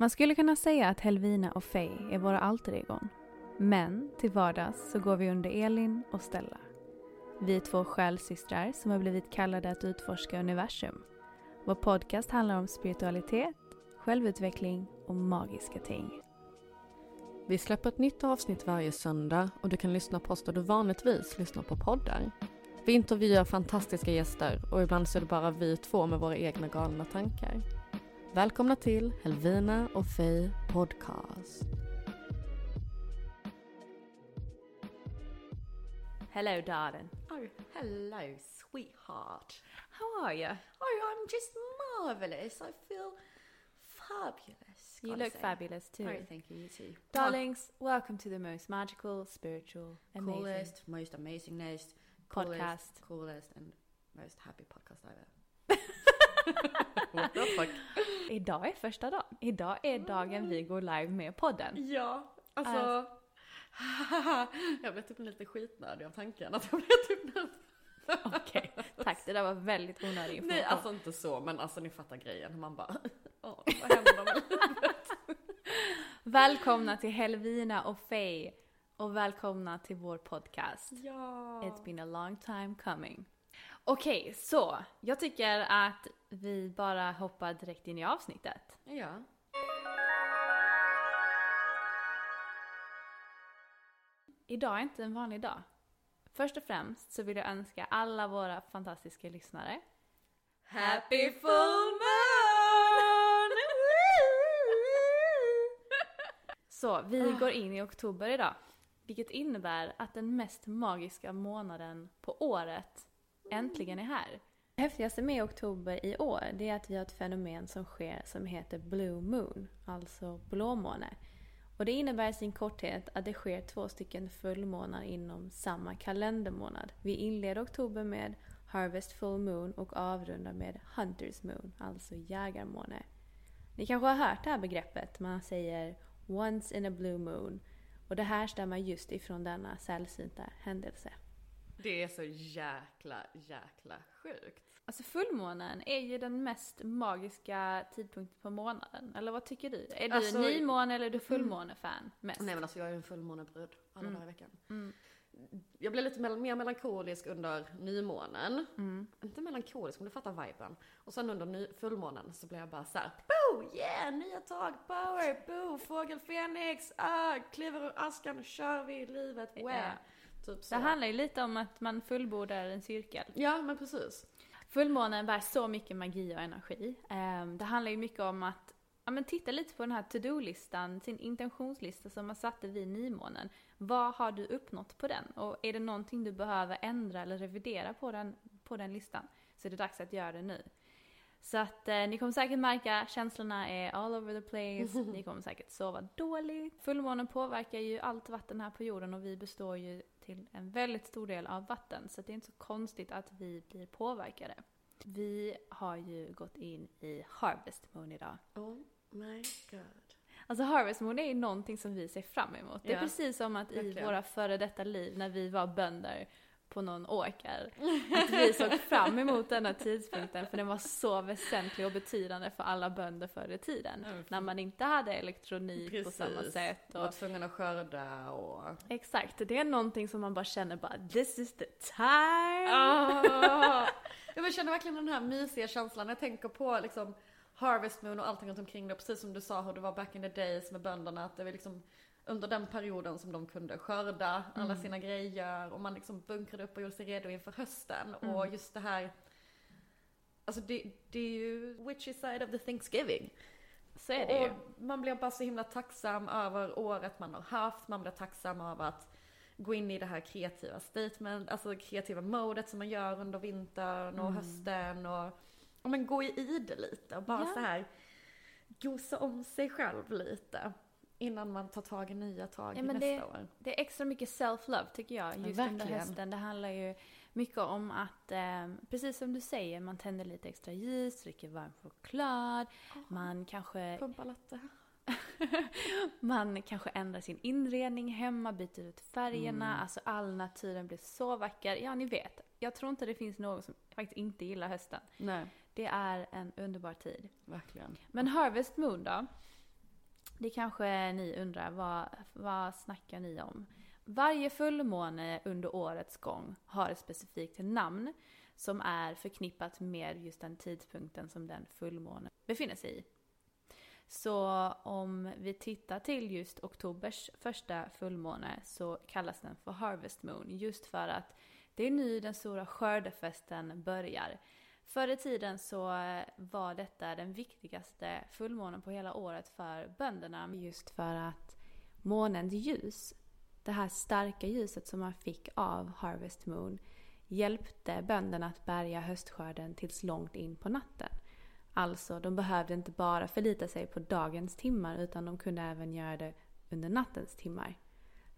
Man skulle kunna säga att Helvina och Faye är våra alter egon. Men till vardags så går vi under Elin och Stella. Vi är två själsystrar som har blivit kallade att utforska universum. Vår podcast handlar om spiritualitet, självutveckling och magiska ting. Vi släpper ett nytt avsnitt varje söndag och du kan lyssna på oss där du vanligtvis lyssnar på poddar. Vi intervjuar fantastiska gäster och ibland så är det bara vi två med våra egna galna tankar. Välkomna till Helvina och Faye Podcast. Hello darling. Oh, hello, sweetheart. How are you? Oh, I'm just marvelous. I feel fabulous. You look say. fabulous too. Oh, thank you. You too. Darlings, welcome to the most magical, spiritual, amazing coolest, most amazingest, podcast. coolest, coolest, and most happy podcast ever. What the fuck? Idag är första dagen. Idag är dagen vi går live med podden. Ja, alltså. Alltså- jag blev typ lite skitnödig av tanken att jag blev typ nervös. Okej, tack. Det där var väldigt onödig information. Nej, alltså inte så, men alltså ni fattar grejen. Man bara, åh, vad händer med livet? Välkomna till Helvina och Faye. Och välkomna till vår podcast. Ja. It's been a long time coming. Okej, så jag tycker att vi bara hoppar direkt in i avsnittet. Ja. Idag är inte en vanlig dag. Först och främst så vill jag önska alla våra fantastiska lyssnare Happy full moon! Så vi går in i oktober idag. Vilket innebär att den mest magiska månaden på året äntligen är här. Det häftigaste med oktober i år det är att vi har ett fenomen som sker som heter Blue Moon, alltså blåmåne. Och det innebär i sin korthet att det sker två stycken fullmånar inom samma kalendermånad. Vi inleder oktober med Harvest Full Moon och avrundar med Hunters Moon, alltså jägarmåne. Ni kanske har hört det här begreppet, man säger “once in a blue moon” och det här stämmer just ifrån denna sällsynta händelse. Det är så jäkla, jäkla sjukt. Alltså fullmånen är ju den mest magiska tidpunkten på månaden, eller vad tycker du? Är du Alltså- en nymåne eller är du fullmånefan mest? Nej men alltså jag är en fullmånebrud alla Mm. dagar i veckan. Mm. Jag blev lite mer melankolisk under nymånen. Mm. Inte melankolisk men du fattar viben. Och sen under ny- fullmånen så blev jag bara såhär, boo, yeah, nya tag, power, boo, fågel Fenix, ah, kliver ur askan kör vi livet, wow. Ja. Typ. Det handlar ju lite om att man fullbordar en cirkel. Ja men precis. Fullmånen bär så mycket magi och energi. Ehm, Det handlar ju mycket om att ja, men titta lite på den här to-do-listan, sin intentionslista som man satte vid nymånen. Vad har du uppnått på den? Och är det någonting du behöver ändra eller revidera på den, på den listan så är det dags att göra det nu. Så att eh, ni kommer säkert märka känslorna är all over the place, ni kommer säkert sova dåligt. Fullmånen påverkar ju allt vatten här på jorden och vi består ju till en väldigt stor del av vatten så det är inte så konstigt att vi blir påverkade. Vi har ju gått in i Harvest Moon idag. Oh my god. Alltså Harvest Moon är ju någonting som vi ser fram emot. Det är Ja, precis som att i verkligen. våra före detta liv när vi var bönder på någon åker. Att vi såg fram emot denna tidpunkten för den var så väsentlig och betydande för alla bönder förr i tiden. Ja, När man inte hade elektronik på samma Precis. sätt. Och var tvungen att skörda och... exakt, det är någonting som man bara känner bara this is the time. Ah. Jag känner verkligen den här mysiga känslan när jag tänker på liksom Harvest Moon och allting runt omkring det. Precis som du sa hur det var back in the days med bönderna. Att det var liksom under den perioden som de kunde skörda alla sina grejer och man liksom bunkrade upp och gjorde sig redo inför hösten. Och just det här, alltså det, det är ju witchy side of the Thanksgiving. Så är det ju. Och man blir bara så himla tacksam över året man har haft, man blir tacksam över att gå in i det här kreativa statement, alltså kreativa modet som man gör under vintern och hösten och, och men gå i det lite och bara Ja. så här gosa om sig själv lite innan man tar tag i nya tag Ja, nästa det- år. Det är extra mycket self-love tycker jag just under verkligen. hösten. Det handlar ju mycket om att, eh, precis som du säger, man tänder lite extra ljus, dricker varm choklad, man kanske Pumpa latte. man kanske ändrar sin inredning hemma, byter ut färgerna, Mm. alltså all naturen blir så vacker. Ja, ni vet. Jag tror inte det finns någon som faktiskt inte gillar hösten. Nej, Det är en underbar tid. verkligen. Men Harvest Moon då? Det kanske ni undrar, vad, vad snackar ni om? Varje fullmåne under årets gång har ett specifikt namn som är förknippat med just den tidpunkten som den fullmånen befinner sig i. Så om vi tittar till just oktobers första fullmåne så kallas den för Harvest Moon just för att det är nu den stora skördefesten börjar. Förr i tiden så eh, var detta den viktigaste fullmånen på hela året för bönderna. Just för att månens ljus, det här starka ljuset som man fick av Harvest Moon, hjälpte bönderna att bärga höstskörden tills långt in på natten. Alltså, de behövde inte bara förlita sig på dagens timmar utan de kunde även göra det under nattens timmar.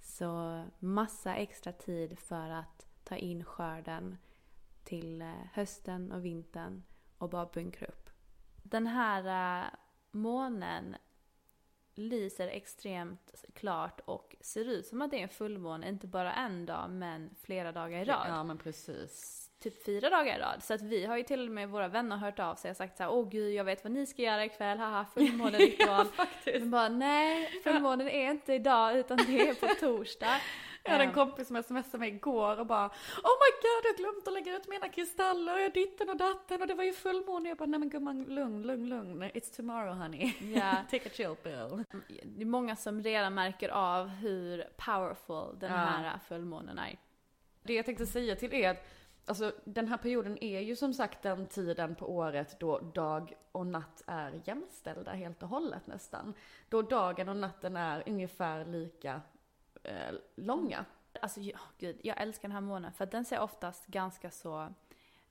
Så massa extra tid för att ta in skörden till eh, hösten och vintern och bara bunkra upp. Den här eh, månen lyser extremt klart och ser ut som att det är en fullmåne, inte bara en dag men flera dagar i rad. Ja men precis. Typ fyra dagar i rad. Så att vi har ju till och med våra vänner hört av sig och sagt så här: åh gud jag vet vad ni ska göra ikväll, haha fullmåneritual. Men bara nej, fullmånen är inte idag utan det är på torsdag. Jag hade en kompis som smsade mig igår och bara Oh my god, jag har glömt att lägga ut mina kristaller, jag ditten och datten och det var ju fullmåne. Jag bara, nej men gumman, lugn, lugn, lugn. It's tomorrow honey. Ja. Take a chill pill. Det är många som redan märker av hur powerful den Ja. här fullmånen är. Det jag tänkte säga till er att Alltså den här perioden är ju som sagt den tiden på året då dag och natt är jämställda helt och hållet nästan. Då dagen och natten är ungefär lika eh, långa. Alltså ja, gud, jag älskar den här månen för att den ser oftast ganska så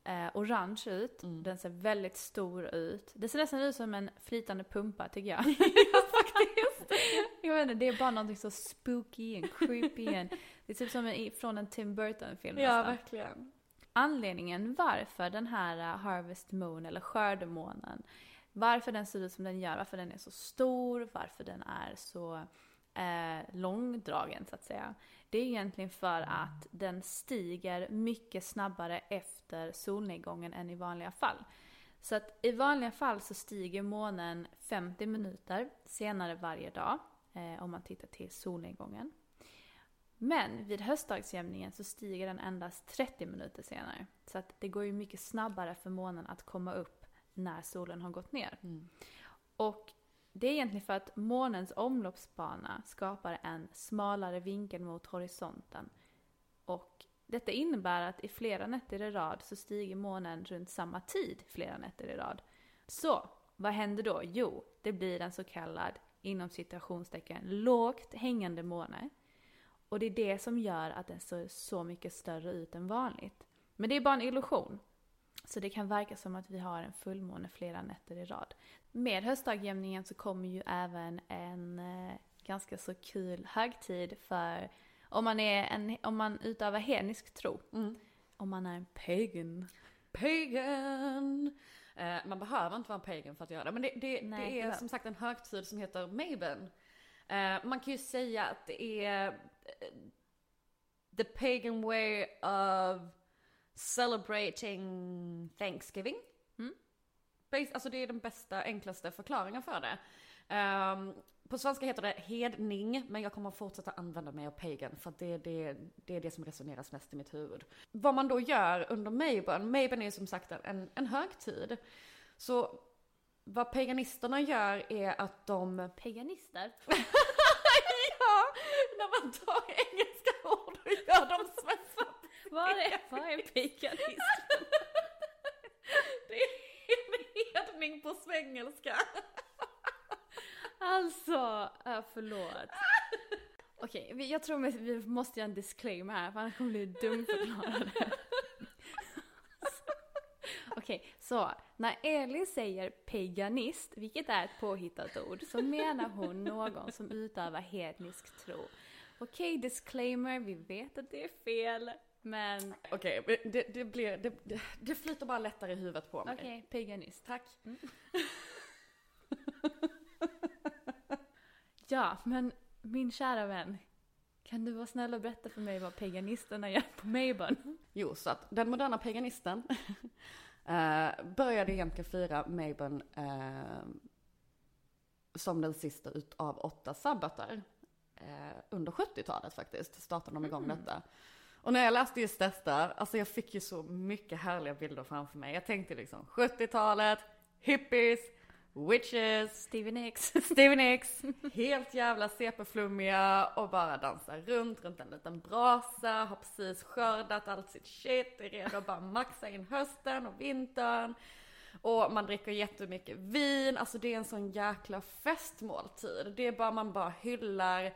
eh, orange ut. Mm. Den ser väldigt stor ut. Det ser nästan ut som en flytande pumpa tycker jag. Faktiskt. jag vet inte, det är bara någonting så spooky och creepy. And, det är typ som en, från en Tim Burton-film Ja, nästan. verkligen. Anledningen varför den här uh, Harvest Moon, eller skördemånen, varför den ser ut som den gör, varför den är så stor, varför den är så eh, långdragen så att säga. Det är egentligen för att den stiger mycket snabbare efter solnedgången än i vanliga fall. Så att i vanliga fall så stiger månen 50 minuter senare varje dag eh, om man tittar till solnedgången. Men vid höstdagsjämningen så stiger den endast 30 minuter senare. Så att det går ju mycket snabbare för månen att komma upp när solen har gått ner. Och det är egentligen för att månens omloppsbana skapar en smalare vinkel mot horisonten. Och detta innebär att i flera nätter i rad så stiger månen runt samma tid flera nätter i rad. Så, vad händer då? Jo, det blir en så kallad, inom citationstecken, lågt hängande måne. Och det är det som gör att den ser så mycket större ut än vanligt. Men det är bara en illusion. Så det kan verka som att vi har en fullmåne flera nätter i rad. Med höstdagjämningen så kommer ju även en eh, ganska så kul högtid för om man, är en, om man utövar hednisk tro. Mm. Om man är en pagan. pagan. Eh, man behöver inte vara en pagan för att göra det, men det, det, Nej, det är som sagt en högtid som heter Maben. Eh, man kan ju säga att det är eh, the pagan way of celebrating Thanksgiving. Mm. Alltså det är den bästa, enklaste förklaringen för det. Ehm, på svenska heter det hedning, men jag kommer fortsätta använda mig av pagan för det, det, det är det som resoneras mest i mitt huvud. Vad man då gör under Mabon, Mabon är som sagt en, en högtid. Så vad paganisterna gör är att de Paganister? ja, när man tar engelska ord och gör dem svenska. Vad är, vad är paganist? Det är en hedning på svengelska. Alltså, äh, förlåt. Okej, vi- jag tror att vi måste göra en disclaimer här för annars kommer vi bli dumförklarade. Okej, så när Elin säger paganist, vilket är ett påhittat ord, så menar hon någon som utövar hednisk tro. Okej, disclaimer, vi vet att det är fel, men Okej, men det, det blir, det, det, flyter bara lättare i huvudet på mig. okej, paganist. Tack. Ja, men min kära vän, kan du vara snäll och berätta för mig vad paganisterna gör på Mabon? Jo, så att den moderna paganisten eh, började egentligen fira Mabon eh, som den sista utav åtta sabbatar. Eh, under 70-talet faktiskt startade de igång detta. Och när jag läste just detta, alltså jag fick ju så mycket härliga bilder framför mig. Jag tänkte liksom 70-talet, hippies, witches, Steven X. Steven X, helt jävla CP-flummiga och bara dansar runt, runt en liten brasa, har precis skördat allt sitt shit, är redo att bara maxa in hösten och vintern. Och man dricker jättemycket vin, alltså det är en sån jäkla festmåltid. Det är bara, man bara hyllar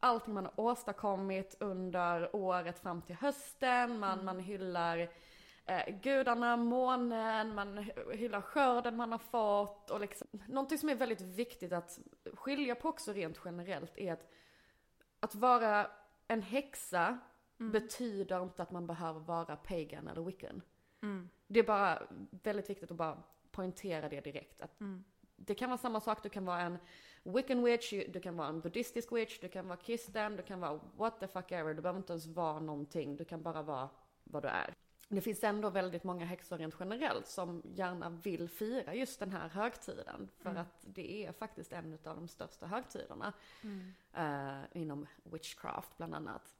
allting man har åstadkommit under året fram till hösten, man, man hyllar eh, gudarna, månen, man hyllar skörden man har fått och liksom, någonting som är väldigt viktigt att skilja på också rent generellt är att att vara en häxa betyder inte att man behöver vara pagan eller wiccan. Det är bara väldigt viktigt att bara poängtera det direkt. Att Det kan vara samma sak, du kan vara en wiccan witch, du kan vara en buddhistisk witch, du kan vara kristen, du kan vara what the fuck ever. Du behöver inte ens vara någonting, du kan bara vara vad du är. Det finns ändå väldigt många häxor rent generellt som gärna vill fira just den här högtiden. För att det är faktiskt en av de största högtiderna. eh, inom witchcraft bland annat.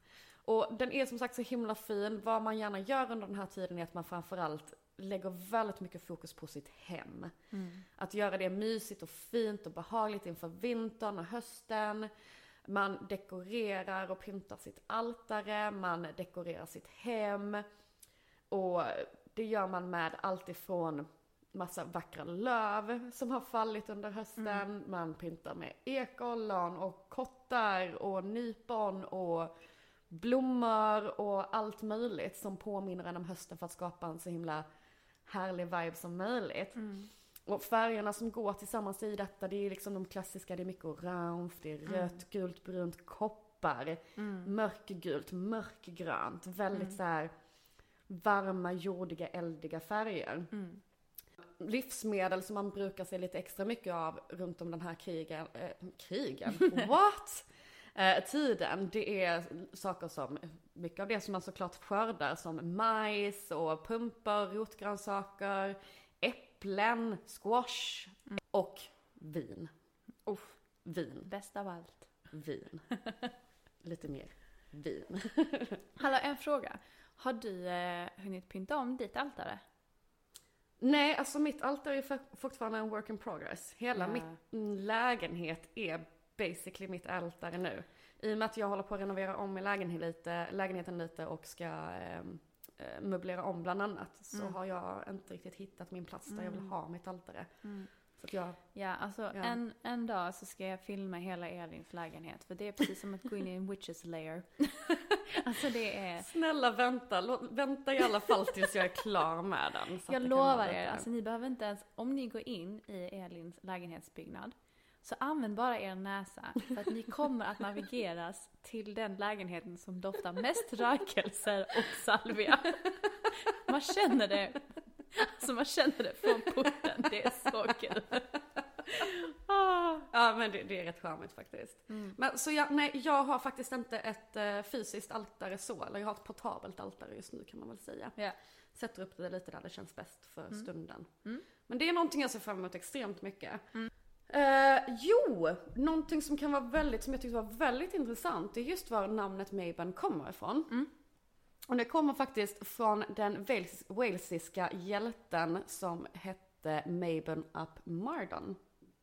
Och den är som sagt så himla fin. Vad man gärna gör under den här tiden är att man framförallt lägger väldigt mycket fokus på sitt hem. Att göra det mysigt och fint och behagligt inför vintern och hösten. Man dekorerar och pyntar sitt altare, man dekorerar sitt hem. Och det gör man med allt ifrån massa vackra löv som har fallit under hösten. Man pyntar med ekollon och kottar och nypon och blommor och allt möjligt som påminner en om hösten för att skapa en så himla härlig vibe som möjligt. Och färgerna som går tillsammans i detta, det är liksom de klassiska, det är mycket orange, det är rött, gult, brunt, koppar, mörkgult, mörkgrönt, väldigt så här varma, jordiga, eldiga färger. Livsmedel som man brukar se lite extra mycket av runt om den här krigen, eh, krigen, what? Eh, tiden, det är saker som, mycket av det som man såklart skördar som majs och pumpor, rotgrönsaker, äpplen, squash och vin. Uff, vin, Bäst av allt. vin. Lite mer vin. Hallå, en fråga. Har du eh, hunnit pynta om ditt altare? Nej, alltså mitt altare är fortfarande en work in progress. Hela Ja. mitt mm, lägenhet är basically mitt altare nu. I och med att jag håller på att renovera om i lägenhet lite, lägenheten lite och ska ehm, eh, möblera om bland annat. Så har jag inte riktigt hittat min plats där jag vill ha mitt altare. Så att jag, Ja, alltså Ja. En, en dag så ska jag filma hela Elins lägenhet för det är precis som att gå in i en witches lair. alltså det är... snälla vänta, lå- vänta i alla fall tills jag är klar med den. Jag lovar er, alltså ni behöver inte ens, om ni går in i Elins lägenhetsbyggnad Så använd bara er näsa för att ni kommer att navigeras till den lägenheten som doftar mest rökelser och salvia. Man känner det. Alltså man känner det från porten. Det är så kul. Ah. Ja men det, det är rätt charmigt faktiskt. Mm. Men så jag, nej, jag har faktiskt inte ett eh, fysiskt altare så, eller jag har ett portabelt altare just nu kan man väl säga. Ja. Sätter upp det lite där det känns bäst för stunden. Mm. Men det är någonting jag ser fram emot extremt mycket. Eh, jo, någonting som kan vara väldigt, som jag tyckte var väldigt intressant, det är just var namnet Mabon kommer ifrån. Mm. Och det kommer faktiskt från den wales, walesiska hjälten som hette Mabon ap Mardon.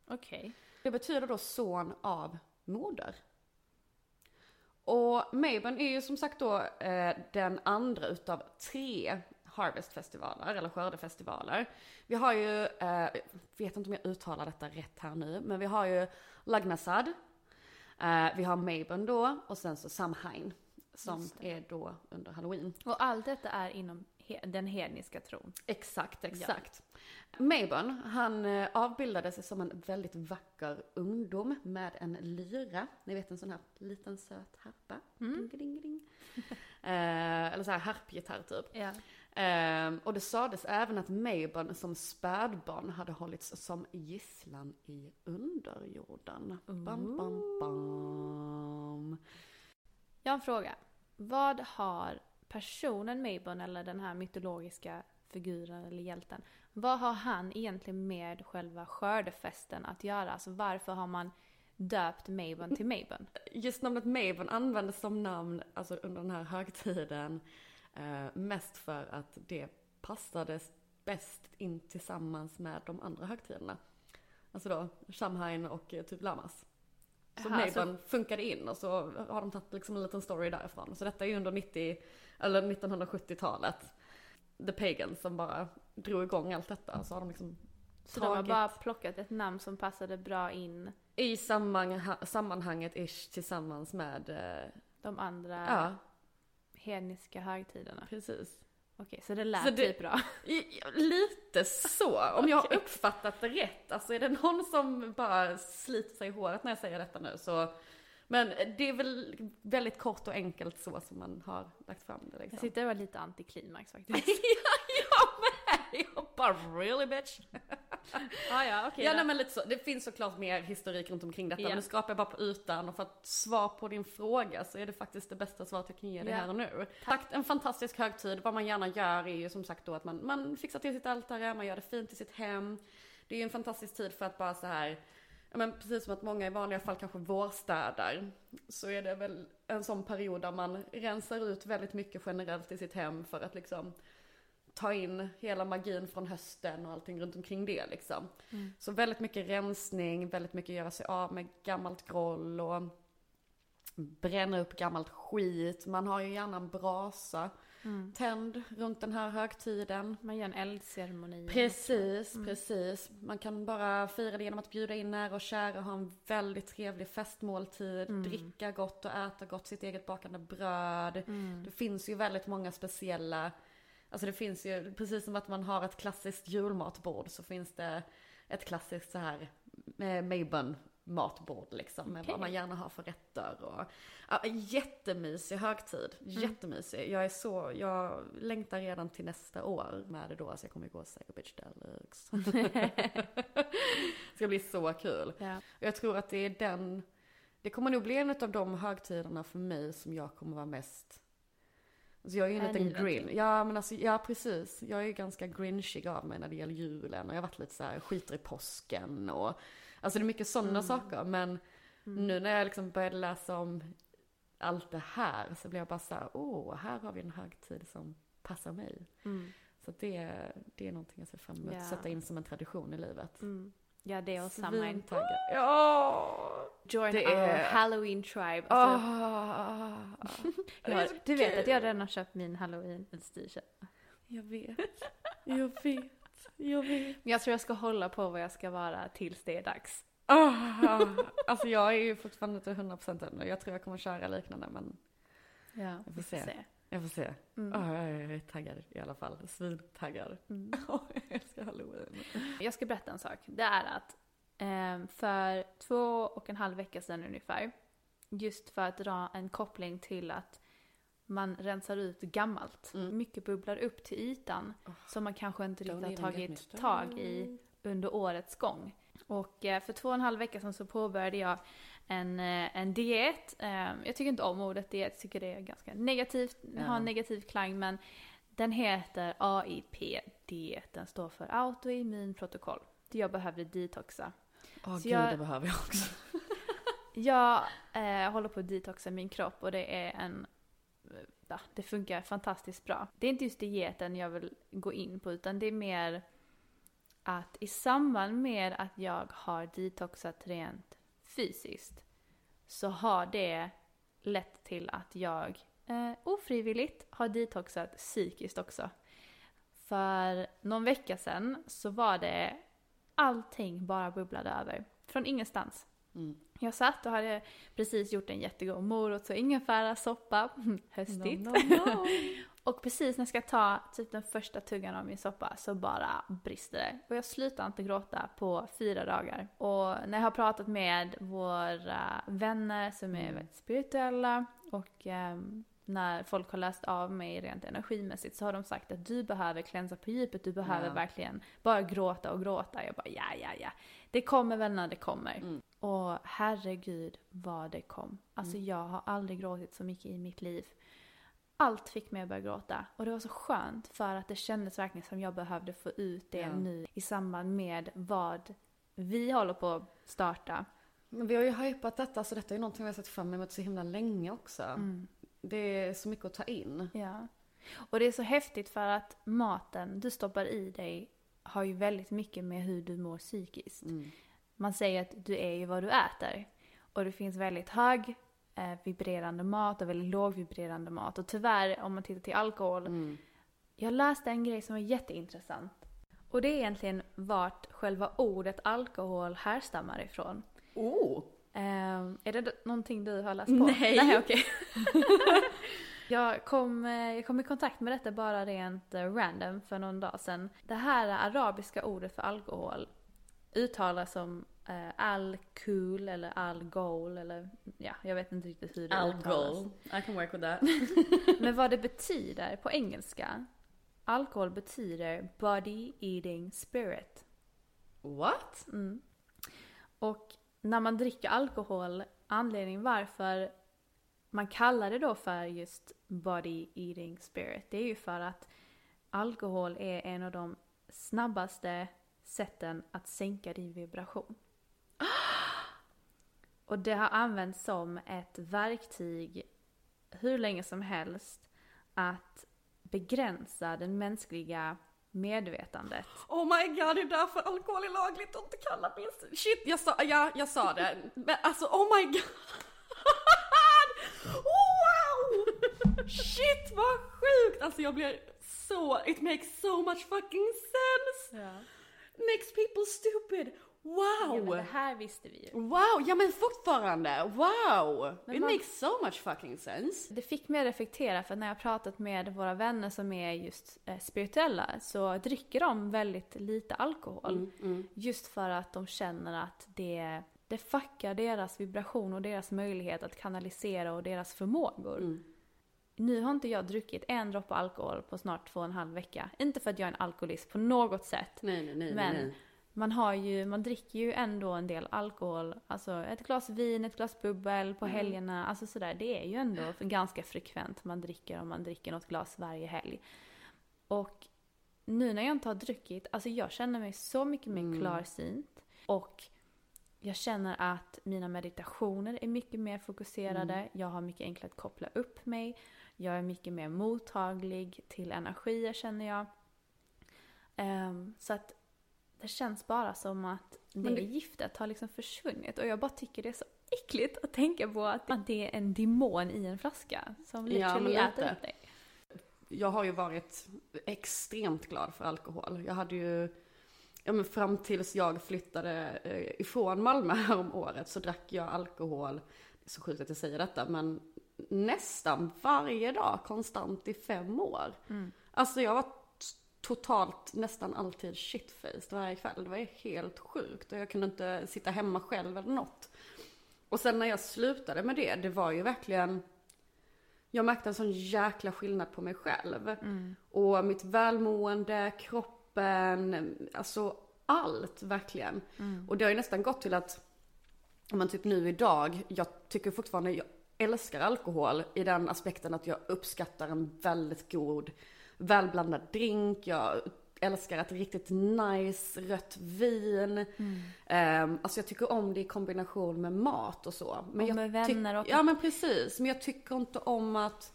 Okej. Det betyder då son av moder. Och Mabon är ju som sagt då eh, den andra utav tre harvestfestivaler, eller skördefestivaler. Vi har ju, eh, vet inte om jag uttalar detta rätt här nu, men vi har ju Lagnasad, eh, vi har Mabon då, och sen så Samhain, som är då under halloween. Och allt detta är inom he- den hedniska tron. Exakt, exakt. Mabon, han eh, avbildade sig som en väldigt vacker ungdom med en lyra. Ni vet en sån här liten söt harpa. Ding, ding, ding. eh, eller så här harpgitarr typ. Ja. Eh, och det sades även att Mabon som spädbarn hade hållits som gisslan i underjorden. Bam, bam, bam. Jag har en fråga. Vad har personen Mabon, eller den här mytologiska figuren eller hjälten, vad har han egentligen med själva skördefesten att göra? Alltså varför har man döpt Mabon till Mabon? Just namnet Mabon användes som namn alltså under den här högtiden mest för att det passade bäst in tillsammans med de andra högtiderna. Alltså då Samhain och eh, typ Lamas. Så Jaha, alltså- funkade in och så har de tagit liksom en liten story därifrån. Så detta är ju under 90, eller 1970-talet. The Pagans som bara drog igång allt detta. Så har de liksom Så de har tagit bara plockat ett namn som passade bra in i sammanha- sammanhanget ish tillsammans med, eh, de andra ja hedniska högtiderna. precis. Okej, så det lät Så det- typ bra. Lite så, om jag har uppfattat det rätt. Alltså är det någon som bara sliter sig i håret när jag säger detta nu så men det är väl väldigt kort och enkelt så som man har lagt fram det Jag liksom. sitter och var lite antiklimax faktiskt. ja, jag med! Jag bara really bitch. ah, ja, okej ja, nej, men lite så. Det finns såklart mer historik runt omkring detta. Ja. Men nu skrapar jag bara på ytan och för att svara på din fråga så är det faktiskt det bästa svaret jag kan ge dig Ja. här och nu. Tack. En fantastisk högtid. Vad man gärna gör är ju som sagt då att man, man fixar till sitt altare, man gör det fint i sitt hem. Det är ju en fantastisk tid för att bara så här Ja men precis som att många i vanliga fall kanske vårstädar. Så är det väl en sån period där man rensar ut väldigt mycket generellt i sitt hem för att liksom ta in hela magin från hösten och allting runt omkring det liksom. Så väldigt mycket rensning, väldigt mycket göra sig av med gammalt groll och bränna upp gammalt skit. Man har ju gärna en brasa tänd runt den här högtiden. Man gör en eldceremoni. Precis, precis. Man kan bara fira det genom att bjuda in nära och kära, ha en väldigt trevlig festmåltid, dricka gott och äta gott, sitt eget bakande bröd. Det finns ju väldigt många speciella, alltså det finns ju, precis som att man har ett klassiskt julmatbord så finns det ett klassiskt så här eh, Mabon matbord liksom med vad man gärna har för rätter och ja, jättemysig högtid, jättemysig. Jag är så, jag längtar redan till nästa år med det då, så jag kommer gå säga bitch deluxe. det ska bli så kul. Ja. Jag tror att det är den, det kommer nog bli en av de högtiderna för mig som jag kommer vara mest Alltså jag är ju en liten grin. verkligen? Ja men alltså, ja precis. Jag är ju ganska grinchig av mig när det gäller julen och jag har varit lite så här skiter i påsken och Alltså det är mycket sådana saker men nu när jag liksom började läsa om allt det här så blev jag bara så här, åh, här har vi en högtid som passar mig. Mm. Så det, det är någonting jag ser fram emot att sätta in som en tradition i livet. Mm. Ja, det och Samhain. Svintaggad. Ja! Join Det our är- Halloween tribe. Alltså, är jag, du vet kul. att jag redan har köpt min halloween-utstyrsel. Jag vet. Jag vet. Jag vet. Men jag tror jag ska hålla på vad jag ska vara tills det är dags. Ah, alltså jag är ju fortfarande inte 100% än och jag tror jag kommer köra liknande men Ja, vi får se. jag får se. Mm. Ah, jag är taggad i alla fall. Svintaggad. Mm. Oh, jag älskar halloween. Jag ska berätta en sak. Det är att eh, för två och en halv vecka sedan ungefär. Just för att dra en koppling till att man rensar ut gammalt. Mm. Mycket bubblar upp till ytan som man kanske inte riktigt har tagit tag i under årets gång. Och eh, för två och en halv vecka sedan så påbörjade jag en, eh, en diet. Eh, jag tycker inte om ordet diet, jag tycker det är ganska negativt, Ja. har en negativ klang men den heter AIP-diet. Den står för autoimmun protokoll. Jag behövde detoxa. Åh Så gud, jag- det behöver jag också. Jag eh, håller på att detoxa min kropp och det är en... Ja, det funkar fantastiskt bra. Det är inte just dieten jag vill gå in på utan det är mer att i samband med att jag har detoxat rent fysiskt så har det lett till att jag eh, ofrivilligt har detoxat psykiskt också. För någon vecka sedan så var det allting bara bubblade över. Från ingenstans. Mm. Jag satt och hade precis gjort en jättegod morots och ingefärasoppa. Höstigt. No, no, no. och precis när jag ska ta typ den första tuggan av min soppa så bara brister det. Och jag slutar inte gråta på fyra dagar. Och när jag har pratat med våra vänner som är väldigt spirituella och ehm, när folk har läst av mig rent energimässigt så har de sagt att du behöver klänsa på djupet, du behöver Ja. verkligen bara gråta och gråta. Jag bara ja, ja, ja. Det kommer väl när det kommer. Mm. Och herregud vad det kom. Alltså jag har aldrig gråtit så mycket i mitt liv. Allt fick mig att börja gråta. Och det var så skönt för att det kändes verkligen som jag behövde få ut det Ja. nu i samband med vad vi håller på att starta. Men vi har ju hypat detta, så detta är ju någonting vi har sett fram emot så himla länge också. Mm. Det är så mycket att ta in. Ja. Och det är så häftigt för att maten du stoppar i dig har ju väldigt mycket med hur du mår psykiskt. Mm. Man säger att du är ju vad du äter. Och det finns väldigt hög eh, vibrerande mat och väldigt låg vibrerande mat. Och tyvärr, om man tittar till alkohol. Mm. Jag läste en grej som var jätteintressant. Och det är egentligen vart själva ordet alkohol härstammar ifrån. Oh! Ehm, är det någonting du har läst på? Nej. Nej okej. jag, kom, eh, jag kom i kontakt med detta bara rent eh, random för någon dag sedan. Det här arabiska ordet för alkohol uttalas som eh, al-kul eller al-gol eller ja, jag vet inte riktigt hur det uttalas. I can work with that. Men vad det betyder på engelska, alkohol betyder body eating spirit. What? Mm. Och när man dricker alkohol, anledningen varför man kallar det då för just body eating spirit, det är ju för att alkohol är en av de snabbaste sätten att sänka din vibration. Och det har använts som ett verktyg hur länge som helst att begränsa den mänskliga medvetandet. Oh my god, det är därför alkohol är lagligt och inte cannabis. Shit, jag sa, ja, jag sa det. Men alltså oh my god. Wow! Shit vad sjukt! Alltså jag blir så, it makes so much fucking sense. Ja. Makes people stupid. Wow! Jo, det här visste vi ju. Wow, ja men fortfarande, wow! Men It man- makes so much fucking sense. Det fick mig att reflektera för när jag pratat med våra vänner som är just eh, spirituella så dricker de väldigt lite alkohol. Mm, Just för att de känner att det, det fuckar deras vibration och deras möjlighet att kanalisera och deras förmågor. Mm. Nu har inte jag druckit en droppe alkohol på snart två och en halv vecka. Inte för att jag är en alkoholist på något sätt. Nej, nej, nej, Men nej. Man har ju, man dricker ju ändå en del alkohol. Alltså ett glas vin, ett glas bubbel på Mm. helgerna. Alltså sådär, det är ju ändå ganska frekvent man dricker om man dricker något glas varje helg. Och nu när jag inte har druckit, alltså jag känner mig så mycket mer Mm. klarsynt. Och jag känner att mina meditationer är mycket mer fokuserade. Mm. Jag har mycket enklare att koppla upp mig. Jag är mycket mer mottaglig till energier känner jag. Ehm, så att det känns bara som att det, det- giftet har liksom försvunnit. Och jag bara tycker det är så äckligt att tänka på att, att det är en demon i en flaska som Ja, literally men äter upp dig. jag har ju varit extremt glad för alkohol. Jag hade ju, ja men fram tills jag flyttade eh, ifrån Malmö här om året så drack jag alkohol, det är så sjukt att jag säger detta, men nästan varje dag konstant i fem år. Alltså jag var totalt nästan alltid shitfaced varje kväll. Det var helt sjukt och jag kunde inte sitta hemma själv eller något. Och sen när jag slutade med det, det var ju verkligen jag märkte en sån jäkla skillnad på mig själv. Och mitt välmående, kroppen, alltså allt verkligen. Och det har ju nästan gått till att, om man typ nu idag, jag tycker fortfarande, jag älskar alkohol i den aspekten att jag uppskattar en väldigt god välblandad drink, jag älskar ett riktigt nice rött vin. Mm. alltså jag tycker om det i kombination med mat och så. Men Och med vänner och- Ja men precis, men jag tycker inte om att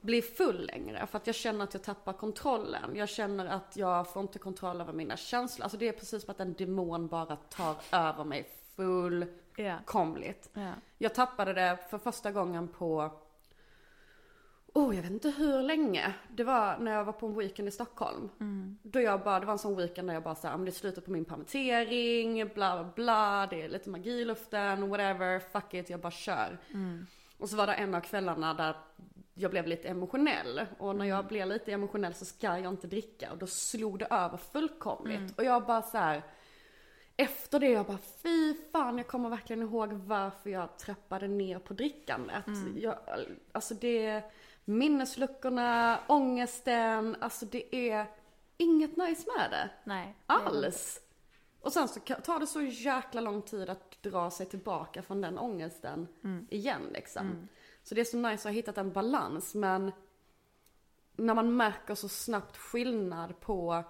bli full längre för att jag känner att jag tappar kontrollen. Jag känner att jag får inte kontroll över mina känslor. Alltså det är precis som att en demon bara tar över mig fullkomligt. Ja. Jag tappade det för första gången på, oh jag vet inte hur länge. Det var när jag var på en weekend i Stockholm. Då jag bara, det var en sån weekend där jag bara såhär, men det är slutet på min permittering, bla bla bla, det är lite magi i luften, whatever, fuck it, jag bara kör. Och så var det en av kvällarna där jag blev lite emotionell. Och när jag blir lite emotionell så ska jag inte dricka. Och då slog det över fullkomligt. Och jag bara så här. Efter det jag bara, fy fan, jag kommer verkligen ihåg varför jag trappade ner på drickandet. Jag, alltså det, minnesluckorna, ångesten, alltså det är inget nice med det. Nej. det. Alls. Och sen så tar det så jäkla lång tid att dra sig tillbaka från den ångesten igen liksom. Så det är så nice att ha hittat en balans men när man märker så snabbt skillnad på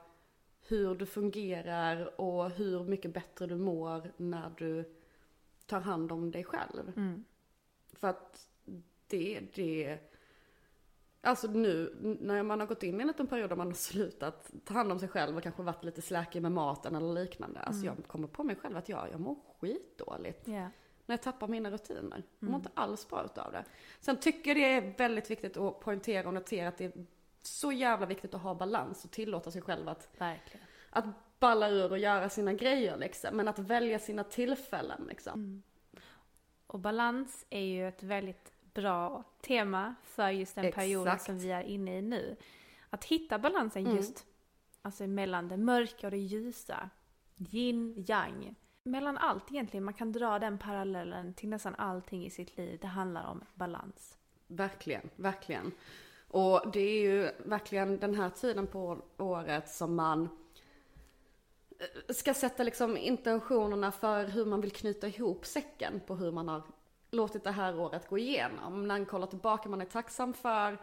hur du fungerar och hur mycket bättre du mår när du tar hand om dig själv. För att det, det, alltså nu när man har gått in i en liten period där man har slutat ta hand om sig själv och kanske varit lite släkig med maten eller liknande. Alltså jag kommer på mig själv att jag, jag mår skitdåligt. Ja. När jag tappar mina rutiner. Jag mår inte alls bra utav det. Sen tycker jag det är väldigt viktigt att poängtera och notera att det är så jävla viktigt att ha balans och tillåta sig själv att Verkligen. att balla ur och göra sina grejer liksom. Men att välja sina tillfällen liksom. Och balans är ju ett väldigt bra tema för just den perioden Exakt. som vi är inne i nu. Att hitta balansen Mm. just alltså mellan det mörka och det ljusa. Yin, yang. Mellan allt egentligen. Man kan dra den parallellen till nästan allting i sitt liv. Det handlar om balans. Verkligen, verkligen. Och det är ju verkligen den här tiden på året som man eh, ska sätta liksom intentionerna för hur man vill knyta ihop säcken på hur man har låtit det här året gå igenom. När man kollar tillbaka, man är tacksam för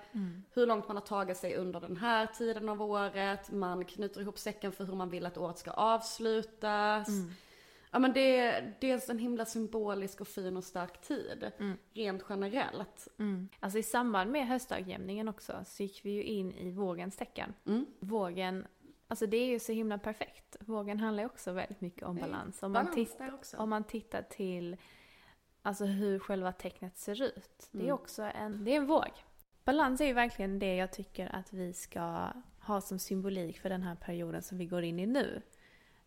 hur långt man har tagit sig under den här tiden av året. Man knyter ihop säcken för hur man vill att året ska avslutas. Ja men det är dels en himla symbolisk och fin och stark tid. Rent generellt. Alltså i samband med höstdagjämningen också så gick vi ju in i vågens tecken. Mm. Vågen, alltså det är ju så himla perfekt. Vågen handlar ju också väldigt mycket om balans. Om man, titt- om man tittar till alltså hur själva tecknet ser ut. Det är Mm. också en, det är en våg. Balans är ju verkligen det jag tycker att vi ska ha som symbolik för den här perioden som vi går in i nu.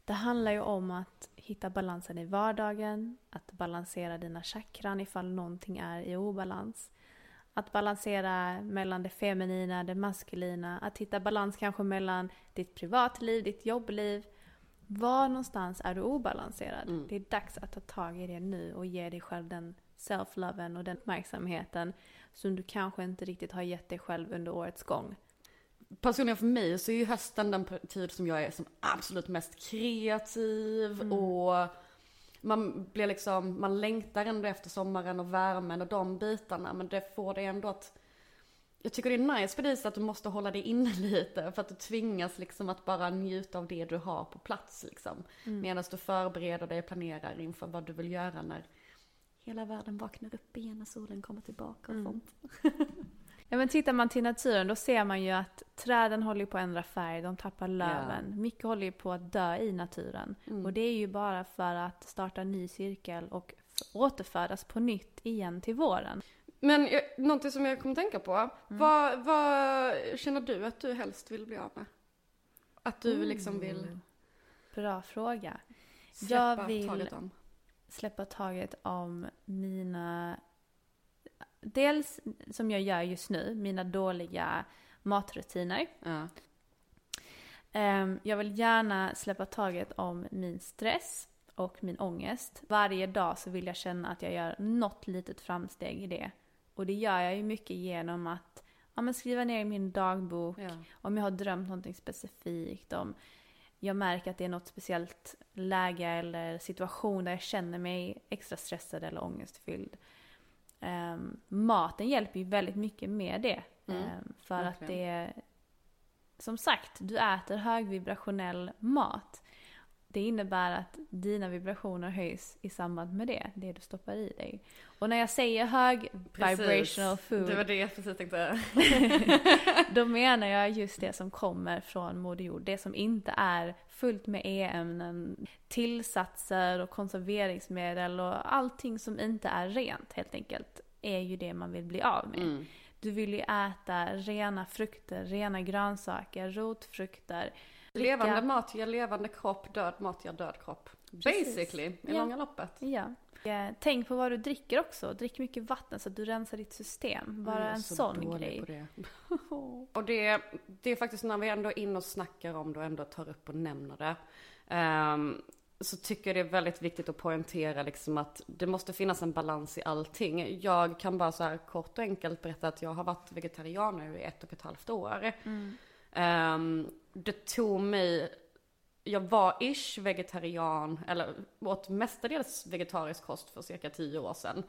Det handlar ju om att hitta balansen i vardagen, att balansera dina chakran ifall någonting är i obalans. Att balansera mellan det feminina, det maskulina, att hitta balans kanske mellan ditt privatliv, ditt jobbliv. Var någonstans är du obalanserad? Det är dags att ta tag i det nu och ge dig själv den self-loven och den uppmärksamheten som du kanske inte riktigt har gett dig själv under årets gång. Personligen för mig så är ju hösten den tid som jag är som absolut mest kreativ och man blir liksom, man längtar ändå efter sommaren och värmen och de bitarna men det får det ändå att jag tycker det är nice för dig så att du måste hålla dig inne lite för att du tvingas liksom att bara njuta av det du har på plats liksom. Medan du förbereder dig och planerar inför vad du vill göra när hela världen vaknar upp igen när solen kommer tillbaka och sånt. Ja, men tittar man till naturen då ser man ju att träden håller på att ändra färg, de tappar löven. Mycket håller ju på att dö i naturen. Och det är ju bara för att starta en ny cirkel och återföras på nytt igen till våren. Men jag, någonting som jag kommer tänka på. Vad, vad känner du att du helst vill bli av med? Att du liksom vill Bra fråga. släppa Jag vill- taget om? Släppa taget om mina... Dels, som jag gör just nu, mina dåliga matrutiner. Ja. Ehm, jag vill gärna släppa taget om min stress och min ångest. Varje dag så vill jag känna att jag gör något litet framsteg i det. Och det gör jag ju mycket genom att ja, men skriva ner i min dagbok Ja. om jag har drömt någonting specifikt, om jag märker att det är något speciellt läge eller situation där jag känner mig extra stressad eller ångestfylld. Ehm, maten hjälper ju väldigt mycket med det. Mm, Ehm, för att verkligen. det är, som sagt, du äter högvibrationell mat. Det innebär att dina vibrationer höjs i samband med det, det du stoppar i dig. Och när jag säger hög vibrational food, Det var det jag precis tänkte. då menar jag just det som kommer från Moder Jord. Det som inte är fullt med e-ämnen, tillsatser och konserveringsmedel och allting som inte är rent helt enkelt är ju det man vill bli av med. Mm. Du vill ju äta rena frukter, rena grönsaker, rotfrukter. Dricka- Levande mat ger levande kropp, död mat ger död kropp. Precis. Basically, i Ja. långa loppet. Ja. Eh, Tänk på vad du dricker också. Drick mycket vatten så att du rensar ditt system. Bara en så sån grej. på det. och det, det är faktiskt när vi ändå är inne och snackar om det och ändå tar upp och nämner det. ehm, så tycker jag det är väldigt viktigt att poängtera liksom att det måste finnas en balans i allting. Jag kan bara så här kort och enkelt berätta att jag har varit vegetarian nu i ett och ett halvt år. Ehm, det tog mig, jag var ish vegetarian, eller åt mestadels vegetarisk kost för cirka tio år sedan.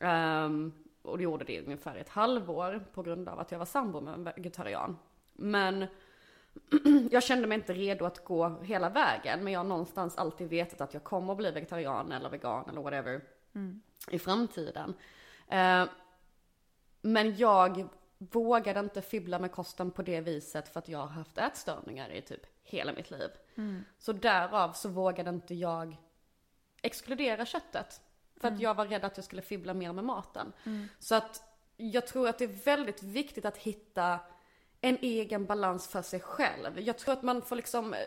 Ehm, och det gjorde det i ungefär ett halvår på grund av att jag var sambo med en vegetarian. Men jag kände mig inte redo att gå hela vägen. Men jag har någonstans alltid vetat att jag kommer att bli vegetarian eller vegan eller whatever i framtiden. Eh, men jag vågade inte fibbla med kosten på det viset för att jag har haft ätstörningar i typ hela mitt liv. Så därav så vågade inte jag exkludera köttet. För att jag var rädd att jag skulle fibbla mer med maten. Så att jag tror att det är väldigt viktigt att hitta en egen balans för sig själv. Jag tror att man får liksom eh,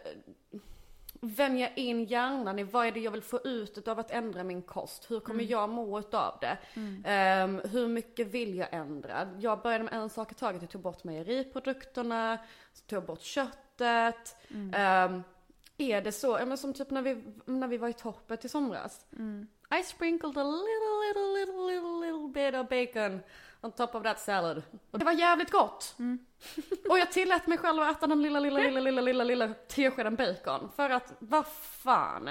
vänja in hjärnan i vad är det jag vill få ut av att ändra min kost? Hur kommer jag må utav det? Ehm, hur mycket vill jag ändra? Jag började med en sak i taget. Jag tog bort mejeriprodukterna, tog bort köttet. Ehm, är det så, men som typ när vi, när vi var i torpet i somras. I sprinkled a little, little, little, little, little bit of bacon on top of that salad. Och det var jävligt gott. Och jag tillät mig själv att äta den lilla, lilla, lilla, lilla, lilla, lilla teskeden bacon. För att, vad fan.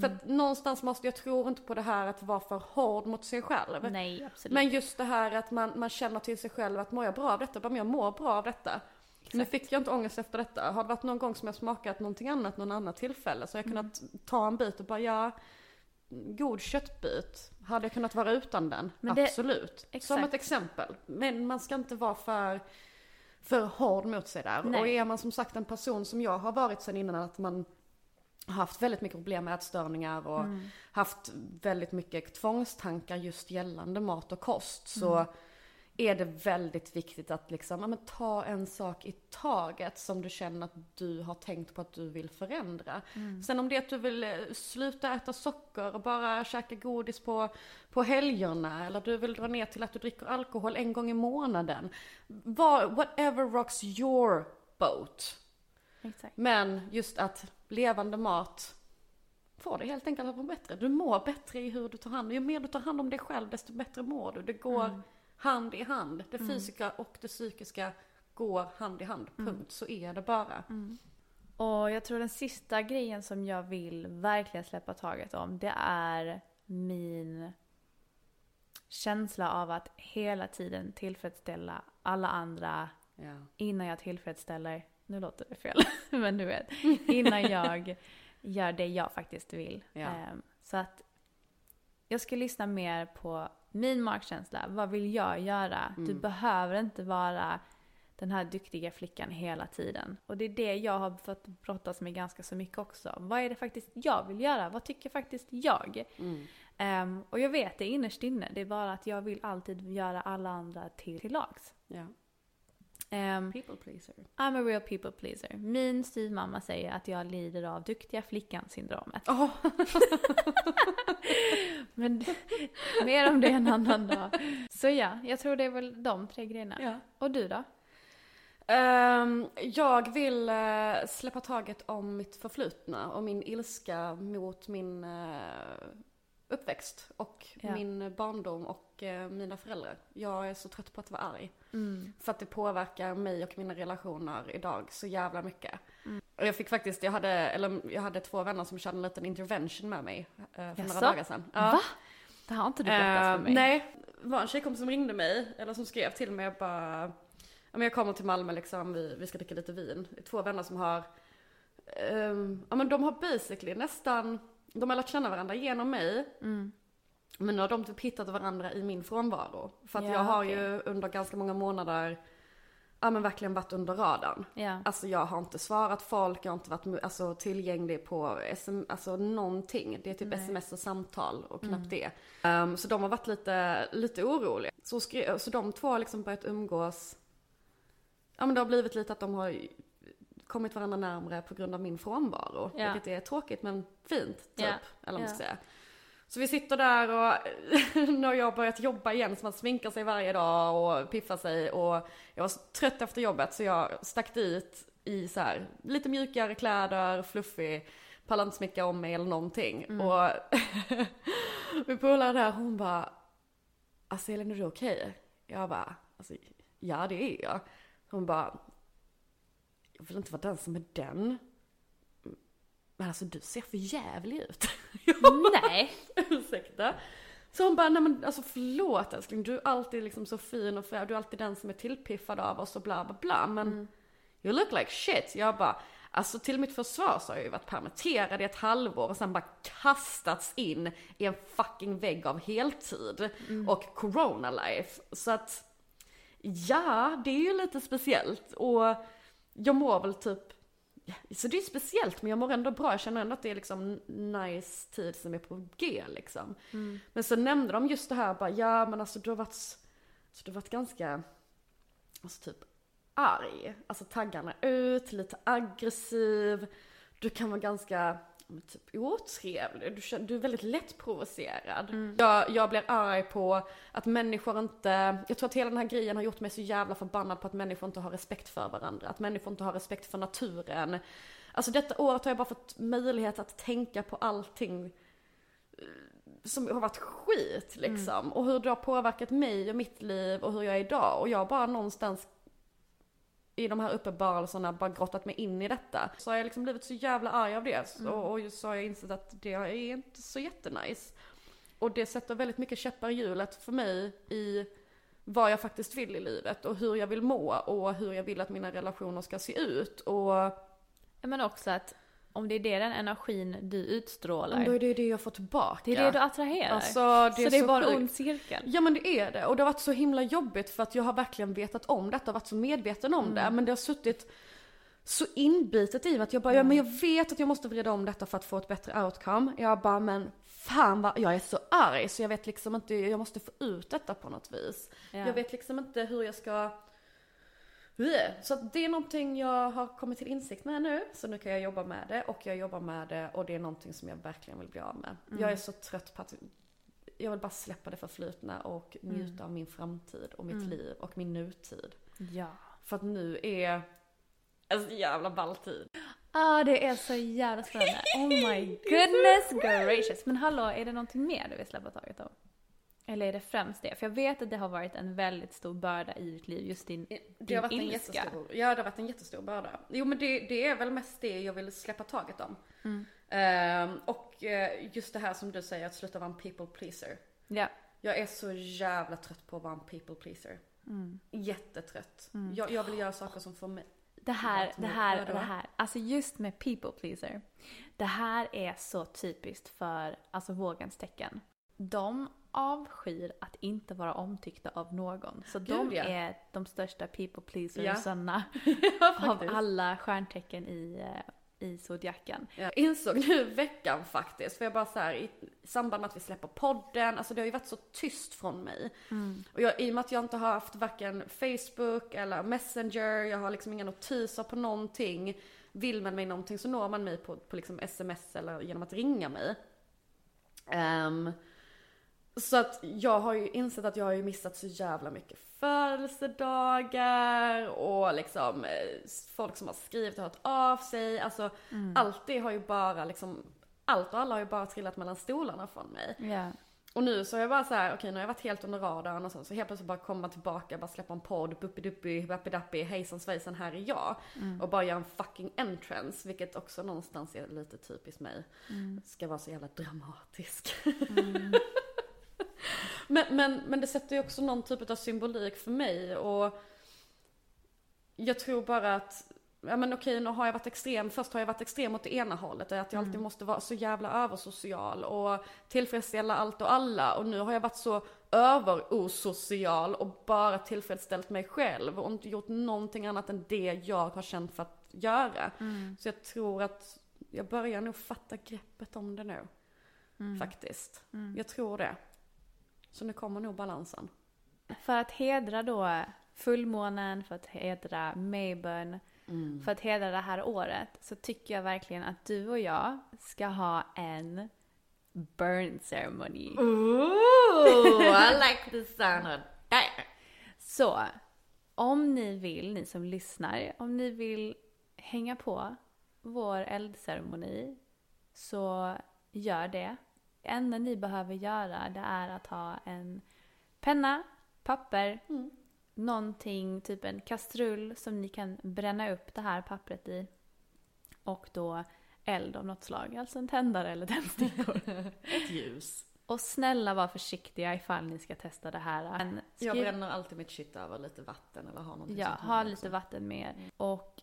För att någonstans måste, jag tror inte på det här att vara för hård mot sig själv. Nej, absolut. Men just det här att man, man känner till sig själv att mår jag bra av detta? Bara, men jag mår bra av detta. Nu fick jag inte ångest efter detta. Har det varit någon gång som jag smakat någonting annat någon annat tillfälle så har jag kunnat ta en bit och bara ja, god köttbit. Hade jag kunnat vara utan den? Det- Absolut. Som Exakt. ett exempel. Men man ska inte vara för, för hård mot sig där. Nej. Och är man som sagt en person som jag har varit sen innan att man har haft väldigt mycket problem med ätstörningar och haft väldigt mycket tvångstankar just gällande mat och kost så är det väldigt viktigt att liksom, ja, men ta en sak i taget som du känner att du har tänkt på att du vill förändra. Sen om det är att du vill eh, sluta äta socker och bara käka godis på, på helgerna eller du vill dra ner till att du dricker alkohol en gång i månaden. Var, whatever rocks your boat. Exakt. Men just att levande mat får dig helt enkelt att må bättre. Du mår bättre i hur du tar hand om Ju mer du tar hand om dig själv desto bättre mår du. Det går hand i hand. Det fysiska och det psykiska går hand i hand. Punkt. Så är det bara. Och jag tror den sista grejen som jag vill verkligen släppa taget om, det är min känsla av att hela tiden tillfredsställa alla andra Ja. innan jag tillfredsställer, nu låter det fel, men du vet, innan jag gör det jag faktiskt vill. Ja. Ehm, Så att jag ska lyssna mer på min magkänsla. Vad vill jag göra? Du behöver inte vara den här duktiga flickan hela tiden. Och det är det jag har fått brottas med ganska så mycket också. Vad är det faktiskt jag vill göra? Vad tycker faktiskt jag? Ehm, och jag vet det innerst inne. Det är bara att jag vill alltid göra alla andra till, till lags. ja. Ehm, People pleaser. I'm a real people pleaser. Min styvmamma säger att jag lider av duktiga flickan-syndromet. Oh. Men mer om det en annan dag. Så ja, jag tror det är väl de tre grejerna. Ja. Och du då? Ehm, jag vill eh, släppa taget om mitt förflutna och min ilska mot min eh, uppväxt och Ja. min barndom och eh, mina föräldrar. Jag är så trött på att vara arg. Mm. För att det påverkar mig och mina relationer idag så jävla mycket. Mm. Och jag fick faktiskt, jag hade, eller jag hade två vänner som körde en liten intervention med mig eh, för Jaså? några dagar sedan. Va? Det har inte du berättat för Eh, mig. Nej, det var en tjejkompis som ringde mig, eller som skrev till mig och bara, ja jag kommer till Malmö liksom, vi, vi ska dricka lite vin. Två vänner som har, ehm, ja men de har basically nästan, de har lärt känna varandra genom mig. Mm. Men nu har de typ hittat varandra i min frånvaro. För att Ja, jag har okej. ju under ganska många månader, ja men verkligen varit under radarn. Ja. Alltså jag har inte svarat folk, jag har inte varit alltså, tillgänglig på SM, alltså någonting. Det är typ Nej. sms och samtal och knappt det. Ehm, så de har varit lite, lite oroliga. Så, skri- så de två har liksom börjat umgås. Ja men det har blivit lite att de har kommit varandra närmare på grund av min frånvaro. Ja. Vilket är tråkigt men fint typ. Ja. Eller man ska säga. Så vi sitter där och nu har jag börjat jobba igen så man sminkar sig varje dag och piffar sig och jag var så trött efter jobbet så jag stack dit i så här lite mjukare kläder, fluffig, pallade inte sminka om mig eller någonting. Och min polare där hon bara, alltså Elin är du okej? Jag bara, alltså ja det är jag. Hon bara, jag vill inte vara den som är den. Men alltså du ser för jävlig ut. Nej. Ursäkta. Så hon bara, nej men alltså förlåt älskling, du är alltid liksom så fin och frä, du är alltid den som är tillpiffad av oss och bla bla bla. Men you look like shit. Jag bara, alltså till mitt försvar så har jag ju varit permitterad i ett halvår och sen bara kastats in i en fucking vägg av heltid och corona life. Så att, ja, det är ju lite speciellt och jag mår väl typ så det är speciellt men jag mår ändå bra, jag känner ändå att det är liksom nice tid som är på G liksom. Men så nämnde de just det här bara, ja men alltså du har varit, så du har varit ganska, alltså typ arg. Alltså taggarna ut, lite aggressiv. Du kan vara ganska men typ otrevlig. Du, du är väldigt lättprovocerad. Jag, jag blir arg på att människor inte, jag tror att hela den här grejen har gjort mig så jävla förbannad på att människor inte har respekt för varandra. Att människor inte har respekt för naturen. Alltså detta året har jag bara fått möjlighet att tänka på allting eh, som har varit skit liksom. Och hur det har påverkat mig och mitt liv och hur jag är idag. Och jag bara någonstans i de här uppenbarelserna bara grottat mig in i detta. Så har jag liksom blivit så jävla arg av det. Så, och så har jag insett att det är inte så jättenice. Och det sätter väldigt mycket käppar i hjulet för mig i vad jag faktiskt vill i livet och hur jag vill må och hur jag vill att mina relationer ska se ut. Och Men också att om det är det den energin du utstrålar. då är det ju det jag får tillbaka. Det är det du attraherar. Alltså, det är så det är så bara en ond cirkel. Ja men det är det och det har varit så himla jobbigt för att jag har verkligen vetat om detta och varit så medveten om det men det har suttit så inbitet i mig att jag bara, ja men jag vet att jag måste vrida om detta för att få ett bättre outcome. Jag bara, men fan vad, jag är så arg så jag vet liksom inte, jag måste få ut detta på något vis. Ja. Jag vet liksom inte hur jag ska. Så det är någonting jag har kommit till insikt med nu, så nu kan jag jobba med det och jag jobbar med det och det är någonting som jag verkligen vill bli av med. Jag är så trött på att jag vill bara släppa det förflutna och njuta av min framtid och mitt liv och min nutid. Ja. För att nu är en jävla ball tid. Ah, det är så jävla spännande. Oh my goodness gracious. Men hallå, är det någonting mer du vill släppa taget om? Eller är det främst det? För jag vet att det har varit en väldigt stor börda i ditt liv, just din, Det har varit en ilska. jättestor, ja det har varit en jättestor börda. Jo men det, det är väl mest det jag vill släppa taget om. Ehm, och eh, just det här som du säger, att sluta vara en people pleaser. Ja. Jag är så jävla trött på att vara en people pleaser. Mm. Jättetrött. Jag, jag vill göra saker som får mig... Det här, det här, det här. Alltså just med people pleaser. Det här är så typiskt för alltså vågens tecken. De avskyr att inte vara omtyckta av någon. Så de Gud, ja. är de största people pleasersarna Ja, av alla stjärntecken i, eh, i zodiaken. Jag insåg nu veckan faktiskt, för jag bara så här, i samband med att vi släpper podden, alltså det har ju varit så tyst från mig. Och jag, i och med att jag inte har haft varken Facebook eller Messenger, jag har liksom inga notiser på någonting. Vill man mig någonting så når man mig på, på liksom sms eller genom att ringa mig. Ehm, Så att jag har ju insett att jag har ju missat så jävla mycket födelsedagar och liksom eh, folk som har skrivit och hört av sig. Alltså allt det har ju bara liksom, allt och alla har ju bara trillat mellan stolarna från mig. Ja. Och nu så är jag bara så här, okej nu har jag varit helt under radarn och så, så helt plötsligt bara komma tillbaka, bara släppa en podd, buppiduppi, bappidappi, hejsan svejsan, här är jag. Och bara göra en fucking entrance, vilket också någonstans är lite typiskt mig. Ska vara så jävla dramatisk. men, men, men det sätter ju också någon typ av symbolik för mig och jag tror bara att Ja men okej, nu har jag varit extrem. Först har jag varit extrem åt det ena hållet. Att jag alltid måste vara så jävla översocial och tillfredsställa allt och alla. Och nu har jag varit så överosocial och bara tillfredsställt mig själv. Och inte gjort någonting annat än det jag har känt för att göra. Så jag tror att jag börjar nog fatta greppet om det nu. Faktiskt. Jag tror det. Så nu kommer nog balansen. För att hedra då fullmånen, för att hedra Mayburn, för att hedra det här året så tycker jag verkligen att du och jag ska ha en burn ceremony. Ooh, I like the sound of that. Så, om ni vill, ni som lyssnar, om ni vill hänga på vår eldceremoni så gör det. Enda ni behöver göra det är att ha en penna, papper, någonting, typ en kastrull som ni kan bränna upp det här pappret i. Och då eld av något slag, alltså en tändare eller tändstickor. Ett ljus. och snälla var försiktiga ifall ni ska testa det här. Men Jag skriv- bränner alltid mitt shit över lite vatten eller har någonting Ja, ha lite också. vatten med er. Och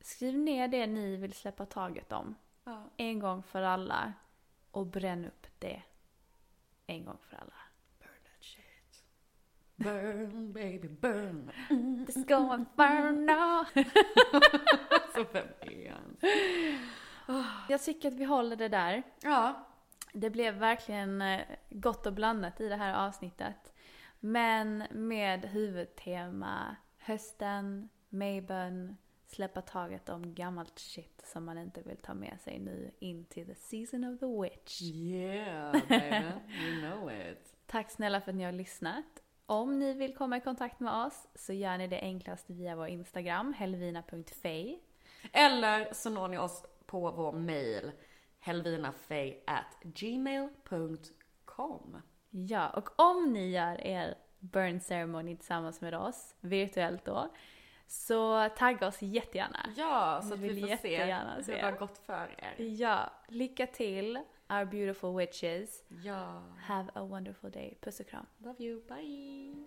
skriv ner det ni vill släppa taget om. Ja. En gång för alla. Och bränn upp det. En gång för alla. Burn that shit. Burn baby burn. Let's go inferno! Så vem är han? Jag tycker att vi håller det där. Ja. Det blev verkligen eh, gott och blandat i det här avsnittet. Men med huvudtema hösten, Mayburn, släppa taget om gammalt shit som man inte vill ta med sig nu into the season of the witch. Yeah baby, you know it. Tack snälla för att ni har lyssnat. Om ni vill komma i kontakt med oss så gör ni det enklast via vår Instagram, helvina.fej. Eller så når ni oss på vår mail gmail.com. Ja, och om ni gör er burn ceremony tillsammans med oss, virtuellt då, så tagga oss jättegärna. Ja, så att vi får se hur det har gått för er. Ja, lycka till, our beautiful witches. Ja. Have a wonderful day. Puss och kram. Love you, bye.